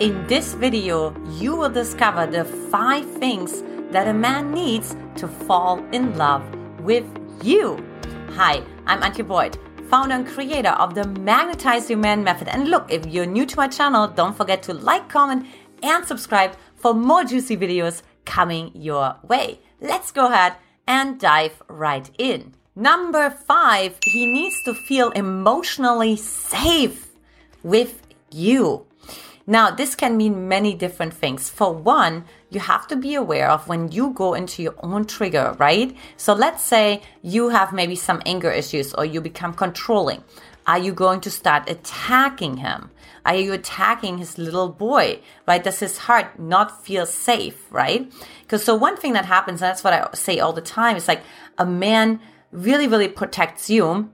In this video, you will discover the five things that a man needs to fall in love with you. Hi, I'm Antje Boyd, founder and creator of the Magnetize Your Man Method. And look, if you're new to my channel, don't forget to like, comment, and subscribe for more juicy videos coming your way. Let's go ahead and dive right in. Number five, he needs to feel emotionally safe with you. Now, this can mean many different things. For one, you have to be aware of when you go into your own trigger, right? So let's say you have maybe some anger issues or you become controlling. Are you going to start attacking him? Are you attacking his little boy, right? Does his heart not feel safe, right? Because so one thing that happens, and that's what I say all the time, is like a man really, really protects you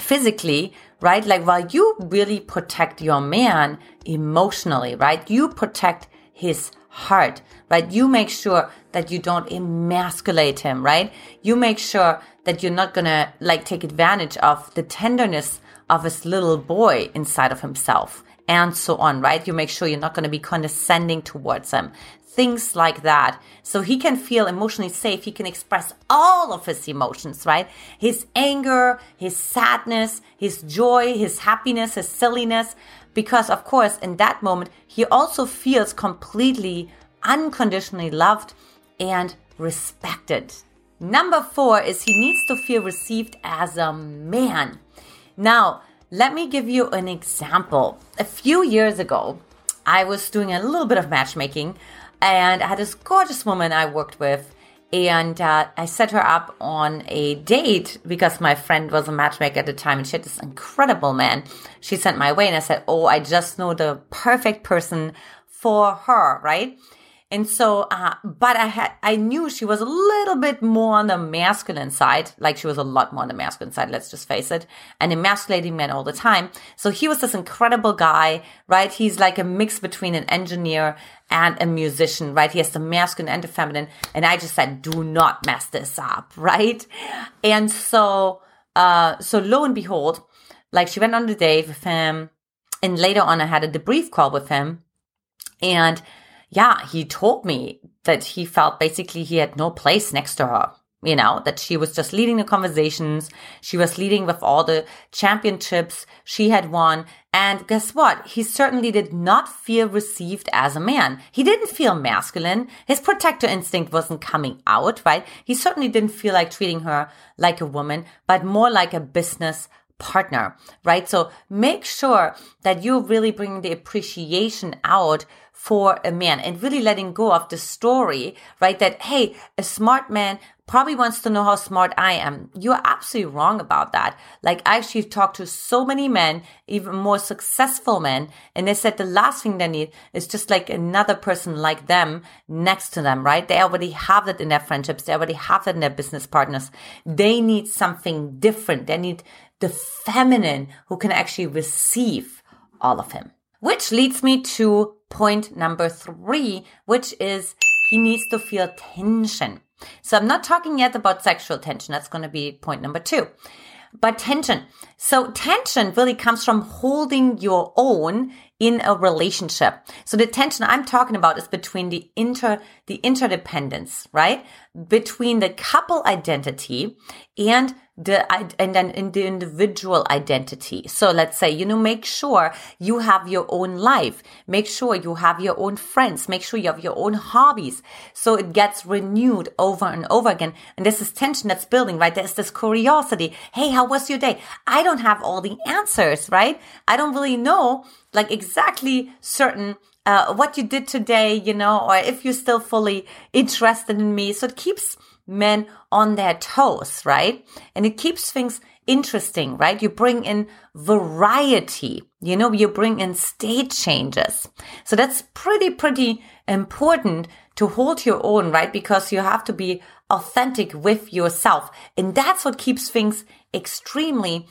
physically, right? Like while you really protect your man emotionally, right? You protect his heart, right? You make sure that you don't emasculate him, right? You make sure that you're not gonna like take advantage of the tenderness of his little boy inside of himself and so on, right? You make sure you're not to be condescending towards him things like that. So he can feel emotionally safe. He can express all of his emotions, right? His anger, his sadness, his joy, his happiness, his silliness. Because of course, in that moment, he also feels completely unconditionally loved and respected. Number four is he needs to feel received as a man. Now, let me give you an example. A few years ago, I was doing a little bit of matchmaking and I had this gorgeous woman I worked with. And uh, I set her up on a date because my friend was a matchmaker at the time and she had this incredible man she sent my way. And I said, Oh, I just know the perfect person for her, right? And so, uh, but I had, I knew she was a little bit more on the masculine side. Like she was a lot more on the masculine side, let's just face it. And emasculating men all the time. So he was this incredible guy, right? He's like a mix between an engineer and a musician, right? He has the masculine and the feminine. And I just said, do not mess this up, right? And so, uh, so lo and behold, like she went on the date with him. And later on, I had a debrief call with him. And yeah, he told me that he felt basically he had no place next to her. You know, that she was just leading the conversations. She was leading with all the championships she had won. And guess what? He certainly did not feel received as a man. He didn't feel masculine. His protector instinct wasn't coming out, right? He certainly didn't feel like treating her like a woman, but more like a business partner, right? So make sure that you're really bringing the appreciation out for a man and really letting go of the story, right? That, hey, a smart man probably wants to know how smart I am. You're absolutely wrong about that. Like I actually talked to so many men, even more successful men, and they said the last thing they need is just like another person like them next to them, right? They already have that in their friendships. They already have that in their business partners. They need something different. They need the feminine who can actually receive all of him. Which leads me to point number three, which is he needs to feel tension. So I'm not talking yet about sexual tension. That's going to be point number two. But tension. So tension really comes from holding your own in a relationship. So the tension I'm talking about is between the inter, the interdependence, right? Between the couple identity and the and then in the individual identity. So let's say you know make sure you have your own life. Make sure you have your own friends. Make sure you have your own hobbies. So it gets renewed over and over again. And there's this tension that's building right? There's this curiosity. Hey how was your day? I don't have all the answers right? I don't really know like exactly certain uh, what you did today you know or if you're still fully interested in me so it keeps men on their toes, right? And it keeps things interesting, right? You bring in variety, you know, you bring in state changes. So that's pretty, pretty important to hold your own, right? Because you have to be authentic with yourself. And that's what keeps things extremely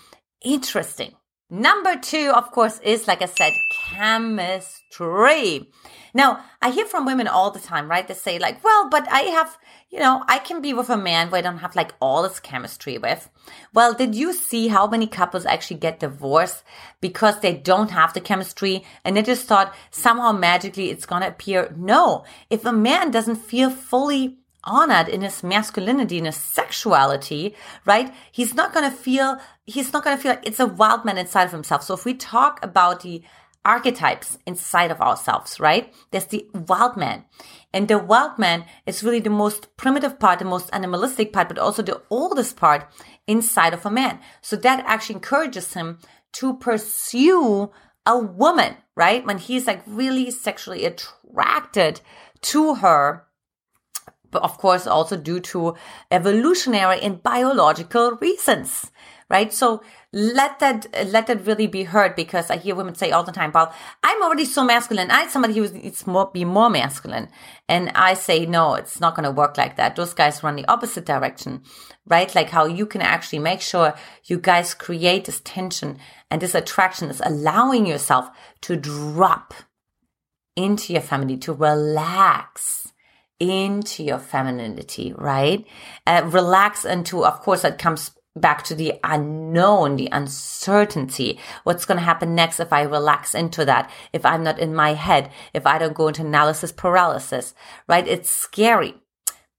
interesting. Number two, of course, is like I said, chemistry. Now, I hear from women all the time, right? They say like, well, but I have, you know, I can be with a man where I don't have like all this chemistry with. Well, did you see how many couples actually get divorced because they don't have the chemistry and they just thought somehow magically it's to appear? No. If a man doesn't feel fully honored in his masculinity, in his sexuality, right? He's not going to feel, he's not going to feel like it's a wild man inside of himself. So if we talk about the archetypes inside of ourselves, right? There's the wild man. And the wild man is really the most primitive part, the most animalistic part, but also the oldest part inside of a man. So that actually encourages him to pursue a woman, right? When he's like really sexually attracted to her but of course also due to evolutionary and biological reasons right? So let that let that really be heard because i hear women say all the time well i'm already so masculine. I somebody who needs more be more masculine. And i say no it's not going to work like that. Those guys run the opposite direction right? Like how you can actually make sure you guys create this tension and this attraction is allowing yourself to drop into your family to relax into your femininity, right? Uh, relax into, of course, that comes back to the unknown, the uncertainty. What's going to happen next if I relax into that? If I'm not in my head, if I don't go into analysis paralysis, right? It's scary,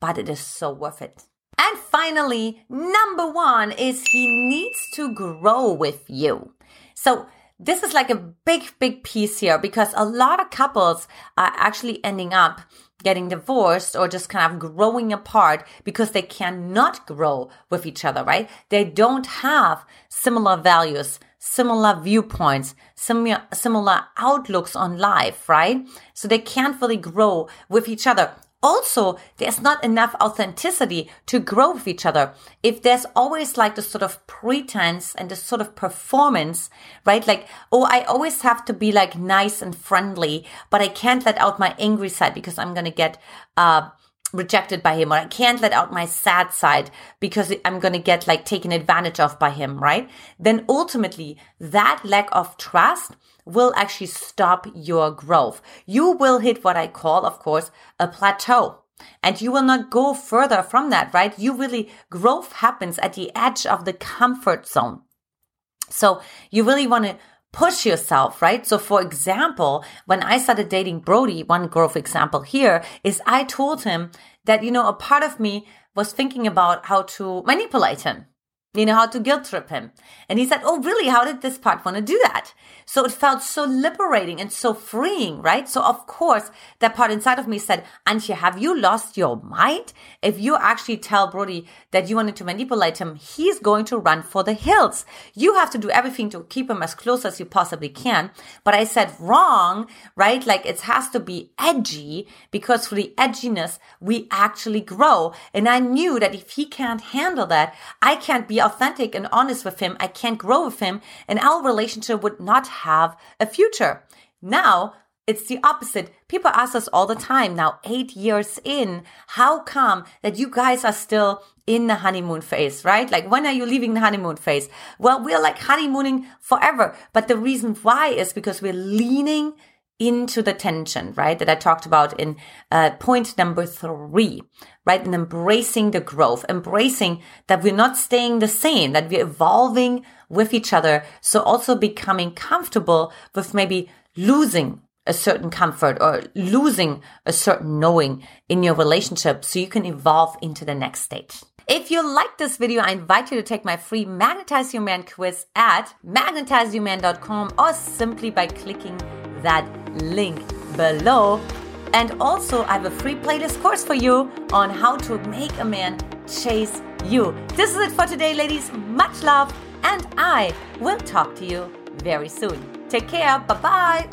but it is so worth it. And finally, number one is he needs to grow with you. So this is like a big, big piece here because a lot of couples are actually ending up getting divorced or just kind of growing apart because they cannot grow with each other, right? They don't have similar values, similar viewpoints, similar, similar outlooks on life, right? So they can't really grow with each other. Also, there's not enough authenticity to grow with each other. If there's always like this sort of pretense and this sort of performance, right? Like, oh, I always have to be like nice and friendly, but I can't let out my angry side because I'm going to get, uh, rejected by him or I can't let out my sad side because I'm going to get like taken advantage of by him, right? Then ultimately that lack of trust will actually stop your growth. You will hit what I call, of course, a plateau. And you will not go further from that, right? You really, growth happens at the edge of the comfort zone. So you really want to push yourself, right? So for example, when I started dating Brody, one growth example here is I told him that, you know, a part of me was thinking about how to manipulate him you know, how to guilt trip him. And he said, Oh, really? How did this part want to do that? So it felt so liberating and so freeing, right? So of course, that part inside of me said, Antje, have you lost your mind? If you actually tell Brody that you wanted to manipulate him, he's going to run for the hills. You have to do everything to keep him as close as you possibly can. But I said wrong, right? Like it has to be edgy because for the edginess, we actually grow. And I knew that if he can't handle that, I can't be authentic and honest with him. I can't grow with him and our relationship would not have a future. Now, it's the opposite. People ask us all the time now, eight years in, how come that you guys are still in the honeymoon phase, right? Like, when are you leaving the honeymoon phase? Well, we're like honeymooning forever. But the reason why is because we're leaning into the tension, right? That I talked about in uh, point number three, right? And embracing the growth, embracing that we're not staying the same, that we're evolving with each other. So also becoming comfortable with maybe losing a certain comfort or losing a certain knowing in your relationship so you can evolve into the next stage. If you like this video, I invite you to take my free Magnetize Your Man quiz at magnetizeyourman.com or simply by clicking that link below. And also, I have a free playlist course for you on how to make a man chase you. This is it for today, ladies. Much love, and I will talk to you very soon. Take care. Bye bye.